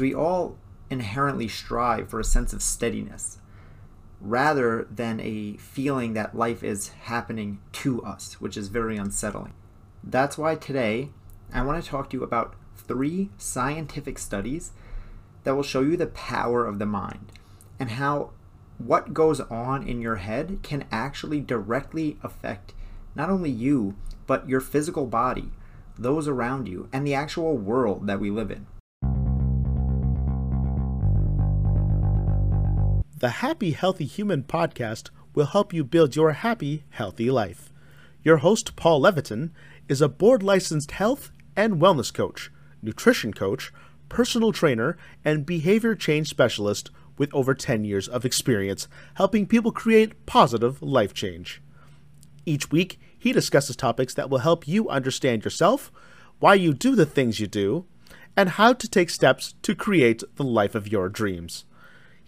We all inherently strive for a sense of steadiness rather than a feeling that life is happening to us, which is very unsettling. That's why today I want to talk to you about three scientific studies that will show you the power of the mind and how what goes on in your head can actually directly affect not only you, but your physical body, those around you, and the actual world that we live in. The Happy Healthy Human podcast will help you build your happy, healthy life. Your host, Paul Leviton, is a board licensed health and wellness coach, nutrition coach, personal trainer, and behavior change specialist with over 10 years of experience helping people create positive life change. Each week, he discusses topics that will help you understand yourself, why you do the things you do, and how to take steps to create the life of your dreams.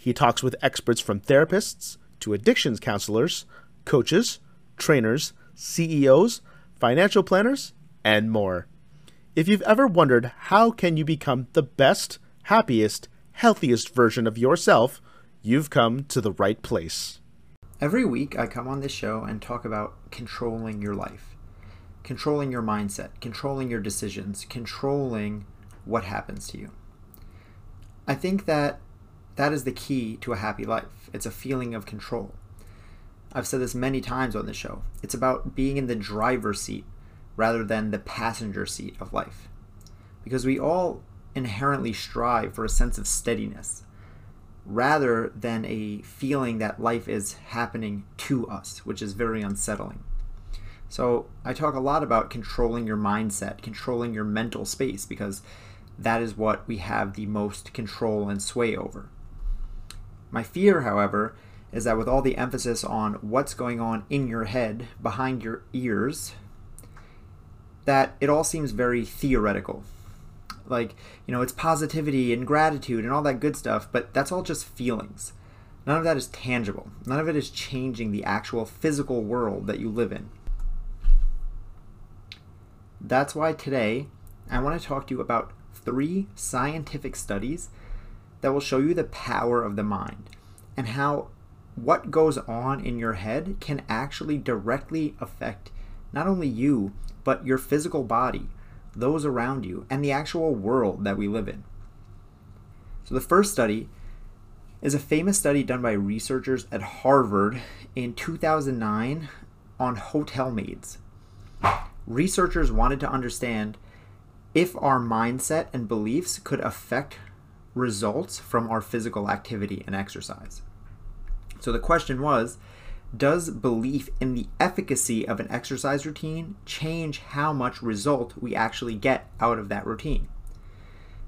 He talks with experts from therapists to addictions counselors, coaches, trainers, CEOs, financial planners, and more. If you've ever wondered how can you become the best, happiest, healthiest version of yourself, you've come to the right place. Every week I come on this show and talk about controlling your life, controlling your mindset, controlling your decisions, controlling what happens to you. I think that that is the key to a happy life. It's a feeling of control. I've said this many times on the show. It's about being in the driver's seat rather than the passenger seat of life. Because we all inherently strive for a sense of steadiness rather than a feeling that life is happening to us, which is very unsettling. So, I talk a lot about controlling your mindset, controlling your mental space, because that is what we have the most control and sway over. My fear, however, is that with all the emphasis on what's going on in your head, behind your ears, that it all seems very theoretical. Like, you know, it's positivity and gratitude and all that good stuff, but that's all just feelings. None of that is tangible. None of it is changing the actual physical world that you live in. That's why today I want to talk to you about three scientific studies that will show you the power of the mind and how what goes on in your head can actually directly affect not only you, but your physical body, those around you, and the actual world that we live in. So, the first study is a famous study done by researchers at Harvard in 2009 on hotel maids. Researchers wanted to understand if our mindset and beliefs could affect results from our physical activity and exercise. So the question was Does belief in the efficacy of an exercise routine change how much result we actually get out of that routine?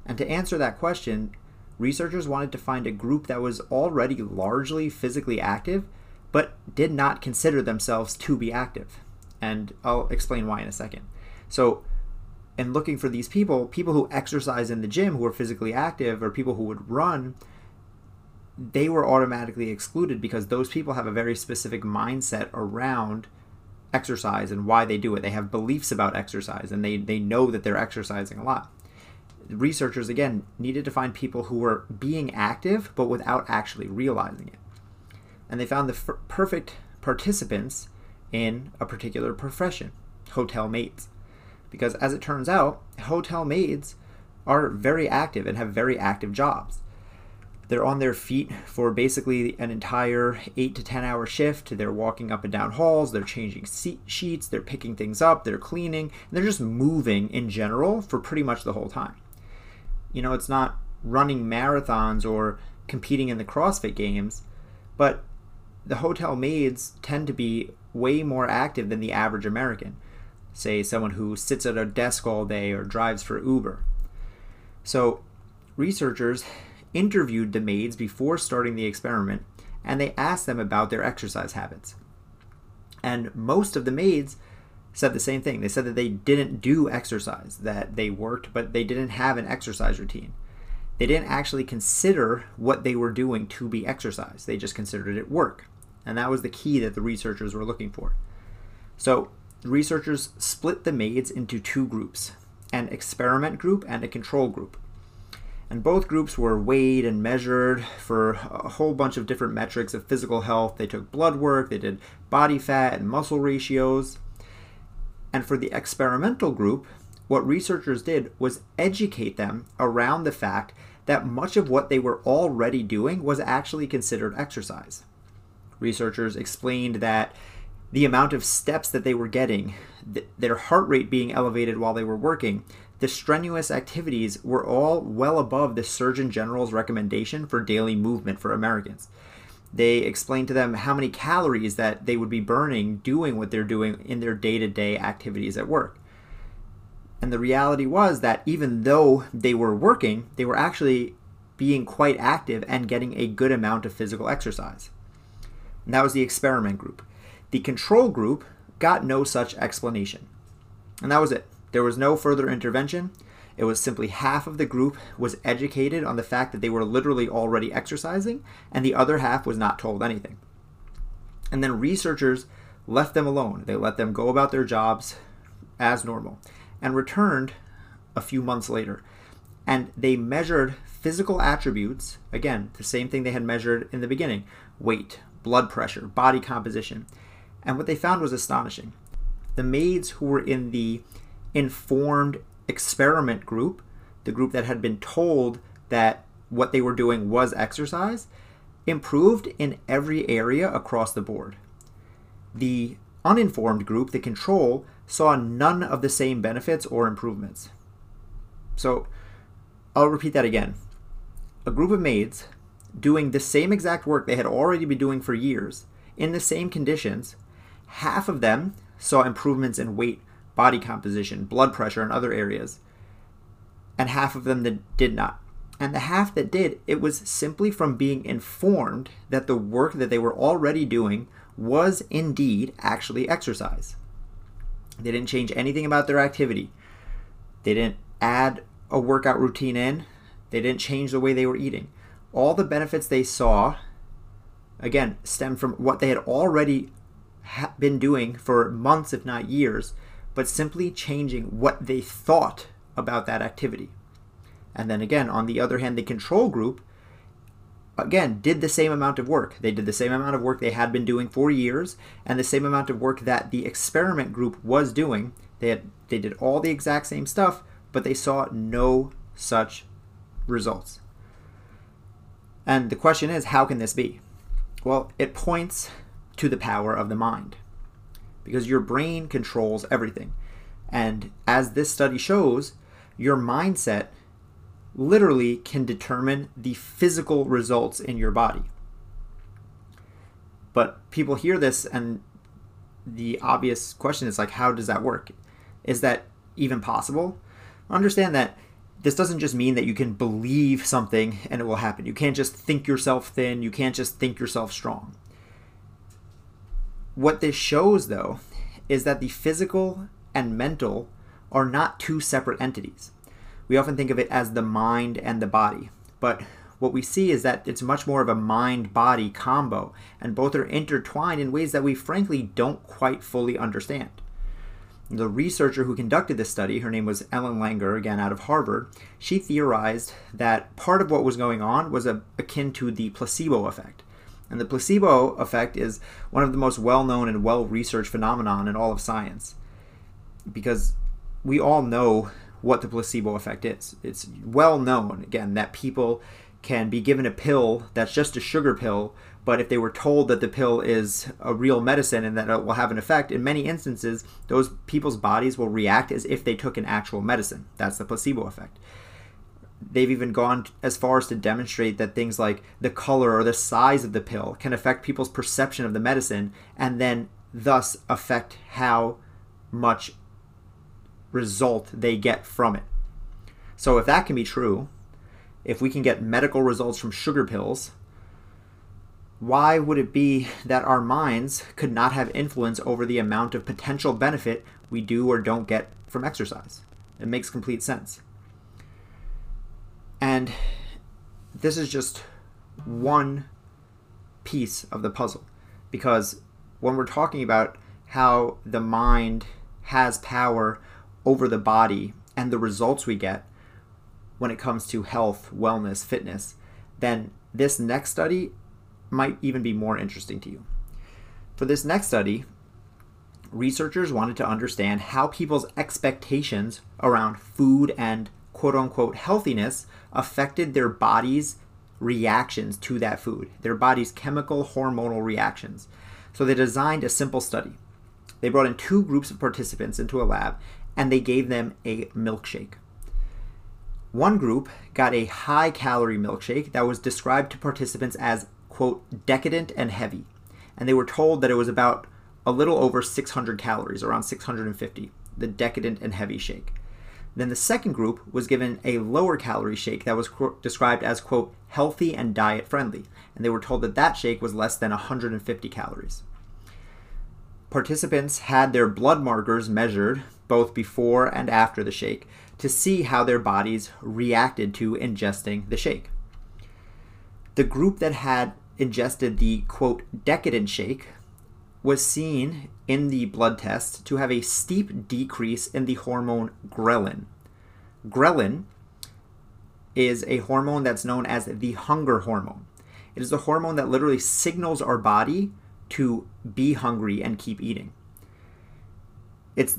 And to answer that question, researchers wanted to find a group that was already largely physically active but did not consider themselves to be active. And I'll explain why in a second. So, and looking for these people, people who exercise in the gym, who are physically active, or people who would run, they were automatically excluded because those people have a very specific mindset around exercise and why they do it. They have beliefs about exercise and they, they know that they're exercising a lot. Researchers, again, needed to find people who were being active but without actually realizing it. And they found the f- perfect participants in a particular profession hotel maids because as it turns out, hotel maids are very active and have very active jobs. They're on their feet for basically an entire 8 to 10 hour shift. They're walking up and down halls, they're changing sheets, they're picking things up, they're cleaning, they're just moving in general for pretty much the whole time. You know, it's not running marathons or competing in the CrossFit games, but the hotel maids tend to be way more active than the average American say someone who sits at a desk all day or drives for Uber. So, researchers interviewed the maids before starting the experiment and they asked them about their exercise habits. And most of the maids said the same thing. They said that they didn't do exercise, that they worked, but they didn't have an exercise routine. They didn't actually consider what they were doing to be exercise, they just considered it work. And that was the key that the researchers were looking for. So, researchers split the maids into two groups an experiment group and a control group. And both groups were weighed and measured for a whole bunch of different metrics of physical health. They took blood work, they did body fat and muscle ratios. And for the experimental group, what researchers did was educate them around the fact that much of what they were already doing was actually considered exercise. Researchers explained that the amount of steps that they were getting, th- their heart rate being elevated while they were working, the strenuous activities were all well above the Surgeon General's recommendation for daily movement for Americans. They explained to them how many calories that they would be burning doing what they're doing in their day to day activities at work. And the reality was that even though they were working, they were actually being quite active and getting a good amount of physical exercise. And that was the experiment group. The control group got no such explanation. And that was it. There was no further intervention. It was simply half of the group was educated on the fact that they were literally already exercising, and the other half was not told anything. And then researchers left them alone. They let them go about their jobs as normal and returned a few months later. And they measured physical attributes, again, the same thing they had measured in the beginning weight, blood pressure, body composition. And what they found was astonishing. The maids who were in the informed experiment group, the group that had been told that what they were doing was exercise, improved in every area across the board. The uninformed group, the control, saw none of the same benefits or improvements. So I'll repeat that again. A group of maids doing the same exact work they had already been doing for years in the same conditions, half of them saw improvements in weight, body composition, blood pressure, and other areas, and half of them that did not. And the half that did, it was simply from being informed that the work that they were already doing was indeed actually exercise. They didn't change anything about their activity. They didn't add a workout routine in. They didn't change the way they were eating. All the benefits they saw, again, stem from what they had already ha- been doing for months, if not years, but simply changing what they thought about that activity. And then again, on the other hand, the control group again did the same amount of work. They did the same amount of work they had been doing for years and the same amount of work that the experiment group was doing. They had they did all the exact same stuff but they saw no such results. And the question is how can this be? Well it points to the power of the mind because your brain controls everything and as this study shows your mindset literally can determine the physical results in your body. But people hear this, and the obvious question is like, how does that work? Is that even possible? Understand that this doesn't just mean that you can believe something and it will happen. You can't just think yourself thin, you can't just think yourself strong. What this shows, though, is that the physical and mental are not two separate entities we often think of it as the mind and the body. But what we see is that it's much more of a mind body combo, and both are intertwined in ways that we frankly don't quite fully understand. The researcher who conducted this study, her name was Ellen Langer, again out of Harvard, she theorized that part of what was going on was a, akin to the placebo effect. And the placebo effect is one of the most well known and well researched phenomenon in all of science. Because we all know what the placebo effect is. It's well known, again, that people can be given a pill that's just a sugar pill, but if they were told that the pill is a real medicine and that it will have an effect, in many instances, those people's bodies will react as if they took an actual medicine. That's the placebo effect. They've even gone as far as to demonstrate that things like the color or the size of the pill can affect people's perception of the medicine and then thus affect how much result they get from it. So, if that can be true, if we can get medical results from sugar pills, why would it be that our minds could not have influence over the amount of potential benefit we do or don't get from exercise? It makes complete sense. And this is just one piece of the puzzle because when we're talking about how the mind has power over the body and the results we get, when it comes to health, wellness, fitness, then this next study might even be more interesting to you. For this next study, researchers wanted to understand how people's expectations around food and quote unquote healthiness affected their body's reactions to that food, their body's chemical hormonal reactions. So they designed a simple study. They brought in two groups of participants into a lab and they gave them a milkshake. One group got a high calorie milkshake that was described to participants as, quote, decadent and heavy. And they were told that it was about a little over 600 calories, around 650, the decadent and heavy shake. Then the second group was given a lower calorie shake that was described as, quote, healthy and diet friendly. And they were told that that shake was less than 150 calories. Participants had their blood markers measured both before and after the shake to see how their bodies reacted to ingesting the shake. The group that had ingested the quote decadent shake was seen in the blood test to have a steep decrease in the hormone ghrelin. Ghrelin is a hormone that's known as the hunger hormone. It is a hormone that literally signals our body to be hungry and keep eating. It's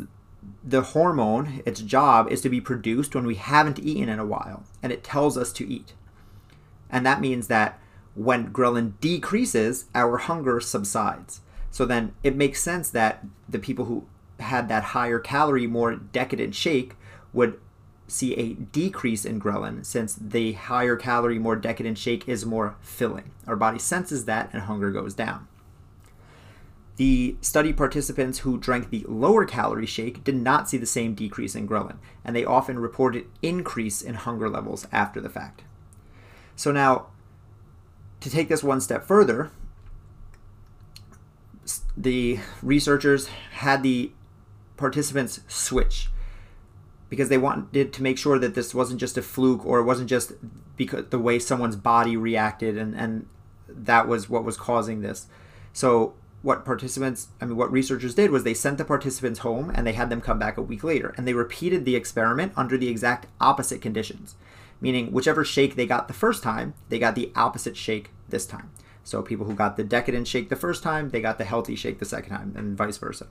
the hormone, its job is to be produced when we haven't eaten in a while, and it tells us to eat. And that means that when ghrelin decreases, our hunger subsides. So then it makes sense that the people who had that higher calorie, more decadent shake would see a decrease in ghrelin since the higher calorie, more decadent shake is more filling. Our body senses that and hunger goes down. The study participants who drank the lower calorie shake did not see the same decrease in ghrelin, and they often reported increase in hunger levels after the fact. So now, to take this one step further, the researchers had the participants switch because they wanted to make sure that this wasn't just a fluke or it wasn't just because the way someone's body reacted and, and that was what was causing this. So what participants, I mean, what researchers did was they sent the participants home and they had them come back a week later and they repeated the experiment under the exact opposite conditions, meaning whichever shake they got the first time, they got the opposite shake this time. So people who got the decadent shake the first time, they got the healthy shake the second time, and vice versa.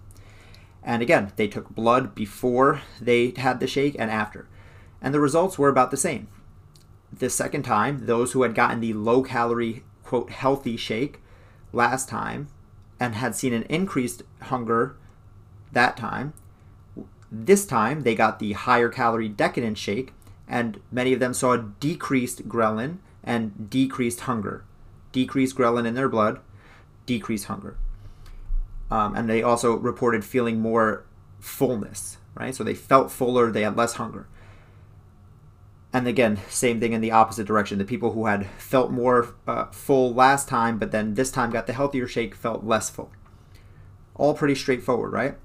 And again, they took blood before they had the shake and after. And the results were about the same. The second time, those who had gotten the low calorie, quote, healthy shake last time and had seen an increased hunger that time. This time, they got the higher calorie decadent shake, and many of them saw decreased ghrelin and decreased hunger. Decreased ghrelin in their blood, decreased hunger. Um, and they also reported feeling more fullness, right? So they felt fuller, they had less hunger. And again, same thing in the opposite direction. The people who had felt more uh, full last time, but then this time got the healthier shake, felt less full. All pretty straightforward, right?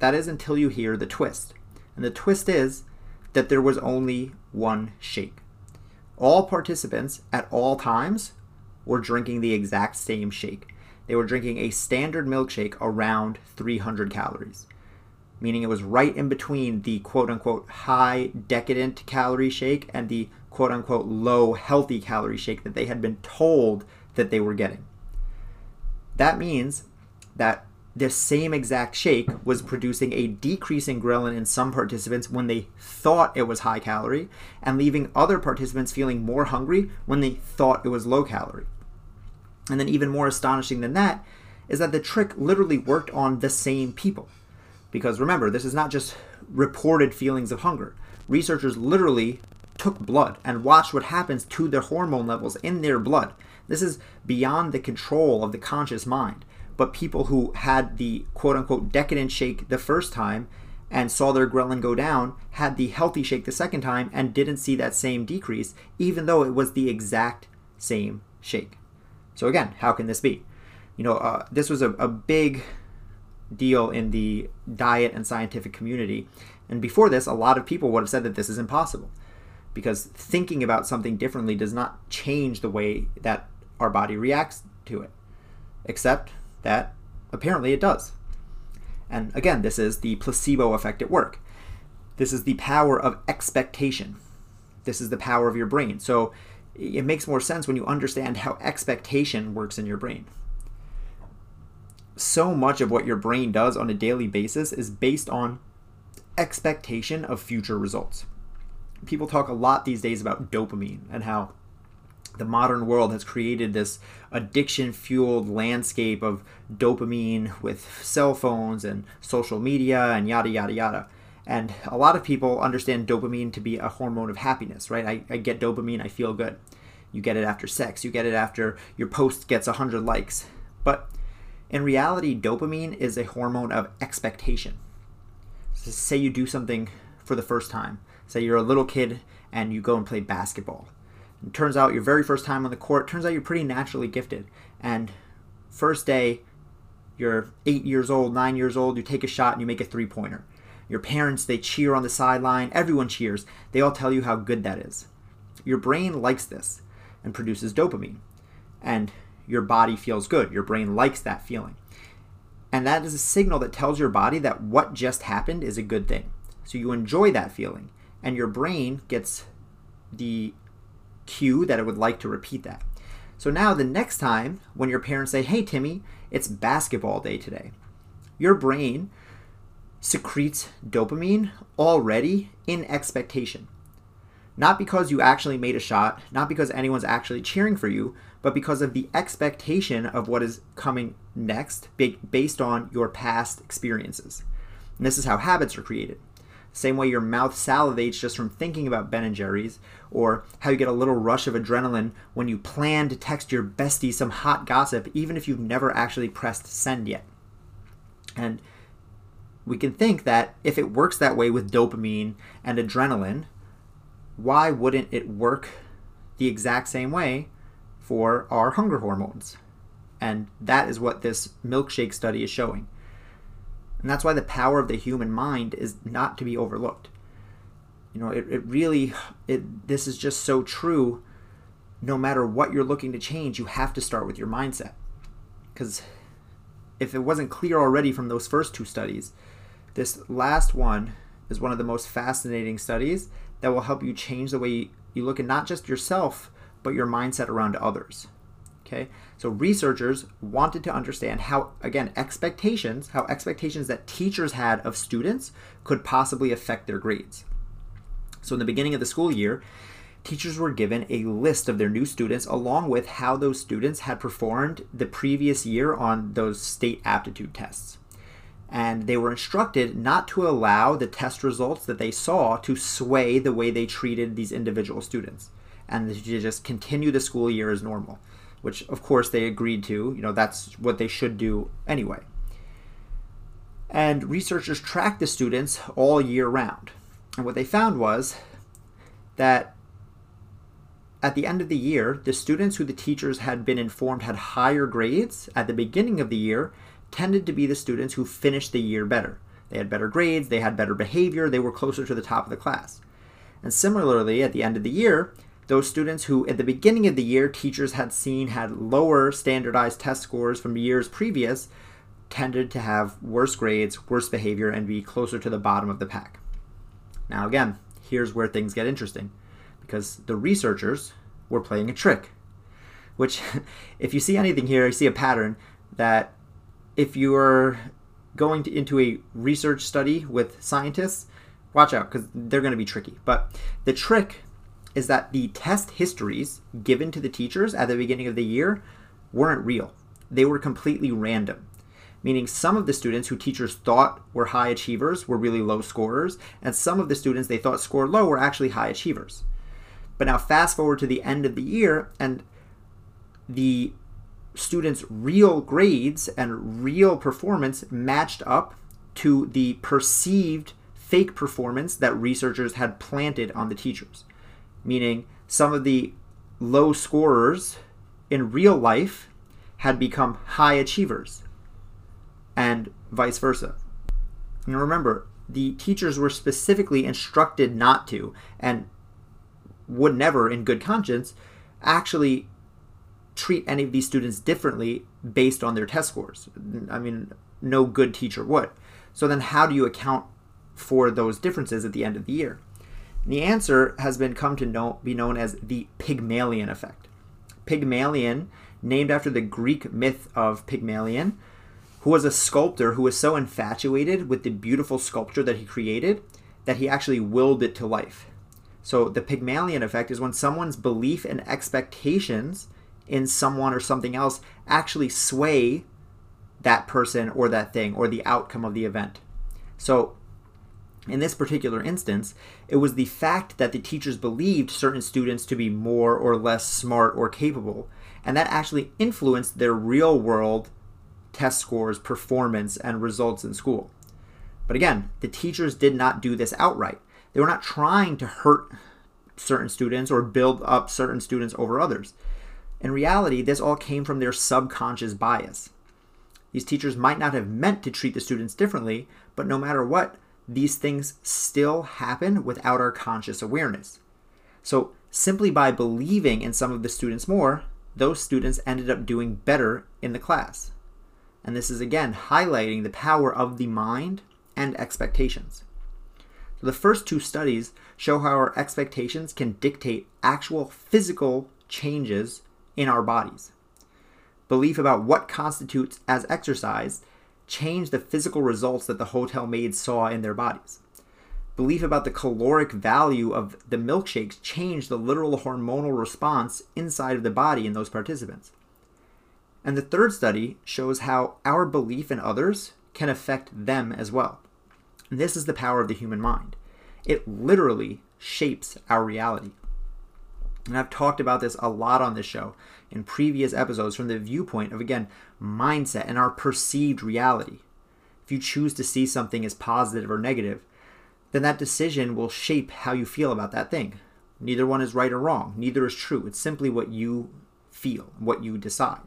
That is until you hear the twist. And the twist is that there was only one shake. All participants at all times were drinking the exact same shake. They were drinking a standard milkshake around 300 calories meaning it was right in between the quote unquote high decadent calorie shake and the quote unquote low healthy calorie shake that they had been told that they were getting. That means that this same exact shake was producing a decrease in ghrelin in some participants when they thought it was high calorie and leaving other participants feeling more hungry when they thought it was low calorie. And then, even more astonishing than that, is that the trick literally worked on the same people. Because remember, this is not just reported feelings of hunger. Researchers literally took blood and watched what happens to their hormone levels in their blood. This is beyond the control of the conscious mind. But people who had the quote unquote decadent shake the first time and saw their ghrelin go down had the healthy shake the second time and didn't see that same decrease, even though it was the exact same shake. So, again, how can this be? You know, uh, this was a, a big deal in the diet and scientific community. And before this, a lot of people would have said that this is impossible because thinking about something differently does not change the way that our body reacts to it, except that apparently it does. And again, this is the placebo effect at work. This is the power of expectation. This is the power of your brain. So it makes more sense when you understand how expectation works in your brain. So much of what your brain does on a daily basis is based on expectation of future results. People talk a lot these days about dopamine and how the modern world has created this addiction fueled landscape of dopamine with cell phones and social media and yada yada yada. And a lot of people understand dopamine to be a hormone of happiness, right? I, I get dopamine, I feel good. You get it after sex, you get it after your post gets 100 likes. But in reality, dopamine is a hormone of expectation. So say you do something for the first time. Say you're a little kid and you go and play basketball. It turns out your very first time on the court, turns out you're pretty naturally gifted. And first day, you're eight years old, nine years old, you take a shot and you make a three pointer. Your parents, they cheer on the sideline, everyone cheers. They all tell you how good that is. Your brain likes this and produces dopamine. And your body feels good. Your brain likes that feeling. And that is a signal that tells your body that what just happened is a good thing. So you enjoy that feeling, and your brain gets the cue that it would like to repeat that. So now, the next time when your parents say, Hey, Timmy, it's basketball day today, your brain secretes dopamine already in expectation. Not because you actually made a shot, not because anyone's actually cheering for you, but because of the expectation of what is coming next based on your past experiences. And this is how habits are created. Same way your mouth salivates just from thinking about Ben and Jerry's, or how you get a little rush of adrenaline when you plan to text your bestie some hot gossip, even if you've never actually pressed send yet. And we can think that if it works that way with dopamine and adrenaline, why wouldn't it work the exact same way for our hunger hormones? And that is what this milkshake study is showing. And that's why the power of the human mind is not to be overlooked. You know, it, it really, it, this is just so true. No matter what you're looking to change, you have to start with your mindset. Because if it wasn't clear already from those first two studies, this last one is one of the most fascinating studies that will help you change the way you look at not just yourself, but your mindset around others. Okay, so researchers wanted to understand how, again, expectations, how expectations that teachers had of students could possibly affect their grades. So, in the beginning of the school year, teachers were given a list of their new students along with how those students had performed the previous year on those state aptitude tests. And they were instructed not to allow the test results that they saw to sway the way they treated these individual students and to just continue the school year as normal which of course they agreed to. You know that's what they should do anyway. And researchers tracked the students all year round and what they found was that at the end of the year the students who the teachers had been informed had higher grades at the beginning of the year tended to be the students who finished the year better. They had better grades, they had better behavior, they were closer to the top of the class. And similarly, at the end of the year, those students who at the beginning of the year teachers had seen had lower standardized test scores from years previous tended to have worse grades, worse behavior, and be closer to the bottom of the pack. Now, again, here's where things get interesting because the researchers were playing a trick. Which, if you see anything here, you see a pattern that if you're going to, into a research study with scientists, watch out because they're going to be tricky. But the trick is that the test histories given to the teachers at the beginning of the year weren't real. They were completely random, meaning some of the students who teachers thought were high achievers were really low scorers, and some of the students they thought scored low were actually high achievers. But now, fast forward to the end of the year, and the students' real grades and real performance matched up to the perceived fake performance that researchers had planted on the teachers. Meaning, some of the low scorers in real life had become high achievers, and vice versa. And remember, the teachers were specifically instructed not to, and would never, in good conscience, actually treat any of these students differently based on their test scores. I mean, no good teacher would. So then, how do you account for those differences at the end of the year? And the answer has been come to know, be known as the Pygmalion effect. Pygmalion, named after the Greek myth of Pygmalion, who was a sculptor who was so infatuated with the beautiful sculpture that he created that he actually willed it to life. So the Pygmalion effect is when someone's belief and expectations in someone or something else actually sway that person or that thing or the outcome of the event. So in this particular instance, it was the fact that the teachers believed certain students to be more or less smart or capable, and that actually influenced their real world test scores, performance, and results in school. But again, the teachers did not do this outright. They were not trying to hurt certain students or build up certain students over others. In reality, this all came from their subconscious bias. These teachers might not have meant to treat the students differently, but no matter what, these things still happen without our conscious awareness. So, simply by believing in some of the students more, those students ended up doing better in the class. And this is again highlighting the power of the mind and expectations. The first two studies show how our expectations can dictate actual physical changes in our bodies. Belief about what constitutes as exercise changed the physical results that the hotel maids saw in their bodies. Belief about the caloric value of the milkshakes changed the literal hormonal response inside of the body in those participants. And the third study shows how our belief in others can affect them as well. And this is the power of the human mind. It literally shapes our reality. And I've talked about this a lot on this show in previous episodes from the viewpoint of, again, mindset and our perceived reality. If you choose to see something as positive or negative, then that decision will shape how you feel about that thing. Neither one is right or wrong, neither is true. It's simply what you feel, what you decide.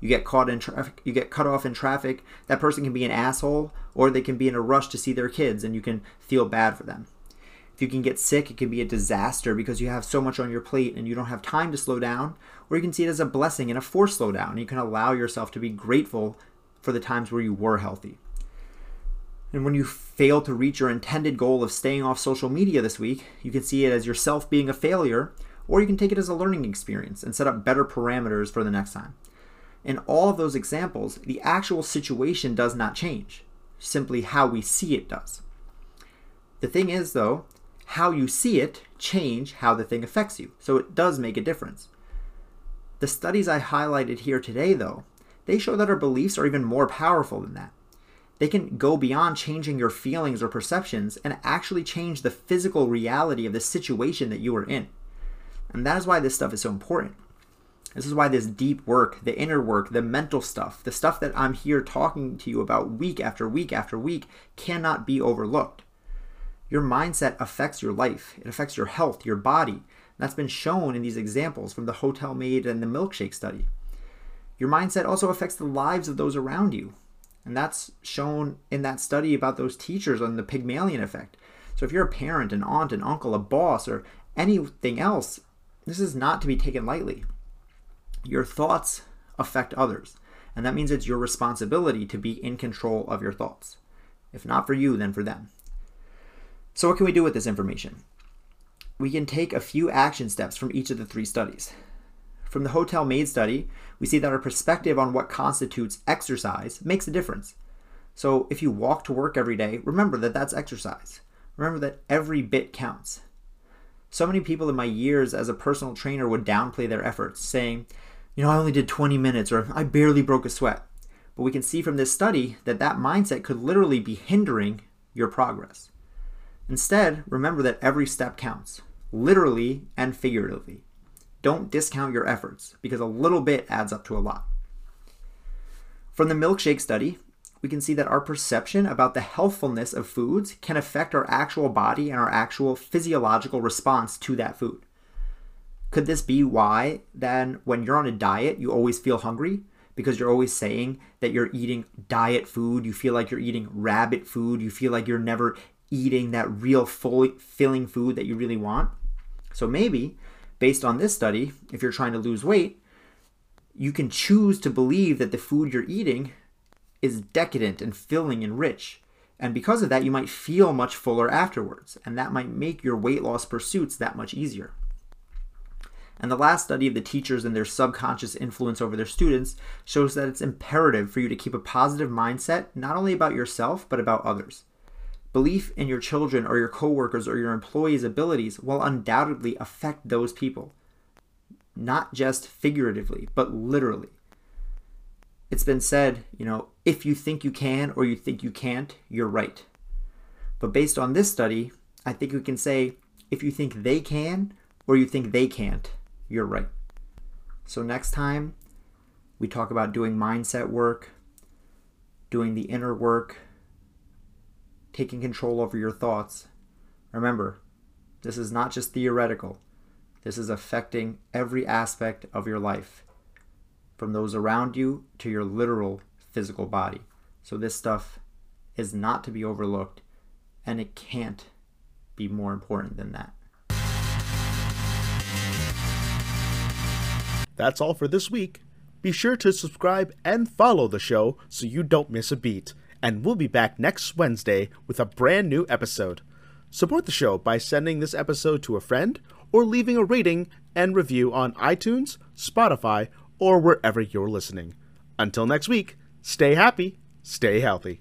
You get caught in traffic, you get cut off in traffic. That person can be an asshole, or they can be in a rush to see their kids, and you can feel bad for them. If you can get sick, it can be a disaster because you have so much on your plate and you don't have time to slow down, or you can see it as a blessing and a forced slowdown. You can allow yourself to be grateful for the times where you were healthy. And when you fail to reach your intended goal of staying off social media this week, you can see it as yourself being a failure, or you can take it as a learning experience and set up better parameters for the next time. In all of those examples, the actual situation does not change, simply how we see it does. The thing is, though, how you see it change how the thing affects you. So it does make a difference. The studies I highlighted here today, though, they show that our beliefs are even more powerful than that. They can go beyond changing your feelings or perceptions and actually change the physical reality of the situation that you are in. And that is why this stuff is so important. This is why this deep work, the inner work, the mental stuff, the stuff that I'm here talking to you about week after week after week cannot be overlooked. Your mindset affects your life, it affects your health, your body. That's been shown in these examples from the hotel maid and the milkshake study. Your mindset also affects the lives of those around you. And that's shown in that study about those teachers on the Pygmalion effect. So if you're a parent, an aunt, an uncle, a boss, or anything else, this is not to be taken lightly. Your thoughts affect others, and that means it's your responsibility to be in control of your thoughts. If not for you, then for them. So, what can we do with this information? We can take a few action steps from each of the three studies. From the hotel maid study, we see that our perspective on what constitutes exercise makes a difference. So, if you walk to work every day, remember that that's exercise. Remember that every bit counts. So many people in my years as a personal trainer would downplay their efforts, saying, you know, I only did 20 minutes or I barely broke a sweat. But we can see from this study that that mindset could literally be hindering your progress. Instead, remember that every step counts, literally and figuratively. Don't discount your efforts because a little bit adds up to a lot. From the milkshake study, we can see that our perception about the healthfulness of foods can affect our actual body and our actual physiological response to that food. Could this be why then when you're on a diet, you always feel hungry? Because you're always saying that you're eating diet food, you feel like you're eating rabbit food, you feel like you're never eating that real fully filling food that you really want. So maybe, based on this study, if you're trying to lose weight, you can choose to believe that the food you're eating is decadent and filling and rich. And because of that, you might feel much fuller afterwards, and that might make your weight loss pursuits that much easier. And the last study of the teachers and their subconscious influence over their students shows that it's imperative for you to keep a positive mindset, not only about yourself, but about others. Belief in your children or your coworkers or your employees' abilities will undoubtedly affect those people, not just figuratively, but literally. It's been said, you know, if you think you can or you think you can't, you're right. But based on this study, I think we can say if you think they can or you think they can't, you're right. So next time we talk about doing mindset work, doing the inner work, taking control over your thoughts. Remember, this is not just theoretical. This is affecting every aspect of your life, from those around you to your literal physical body. So, this stuff is not to be overlooked, and it can't be more important than that. That's all for this week. Be sure to subscribe and follow the show so you don't miss a beat. And we'll be back next Wednesday with a brand new episode. Support the show by sending this episode to a friend or leaving a rating and review on iTunes, Spotify, or wherever you're listening. Until next week, stay happy, stay healthy.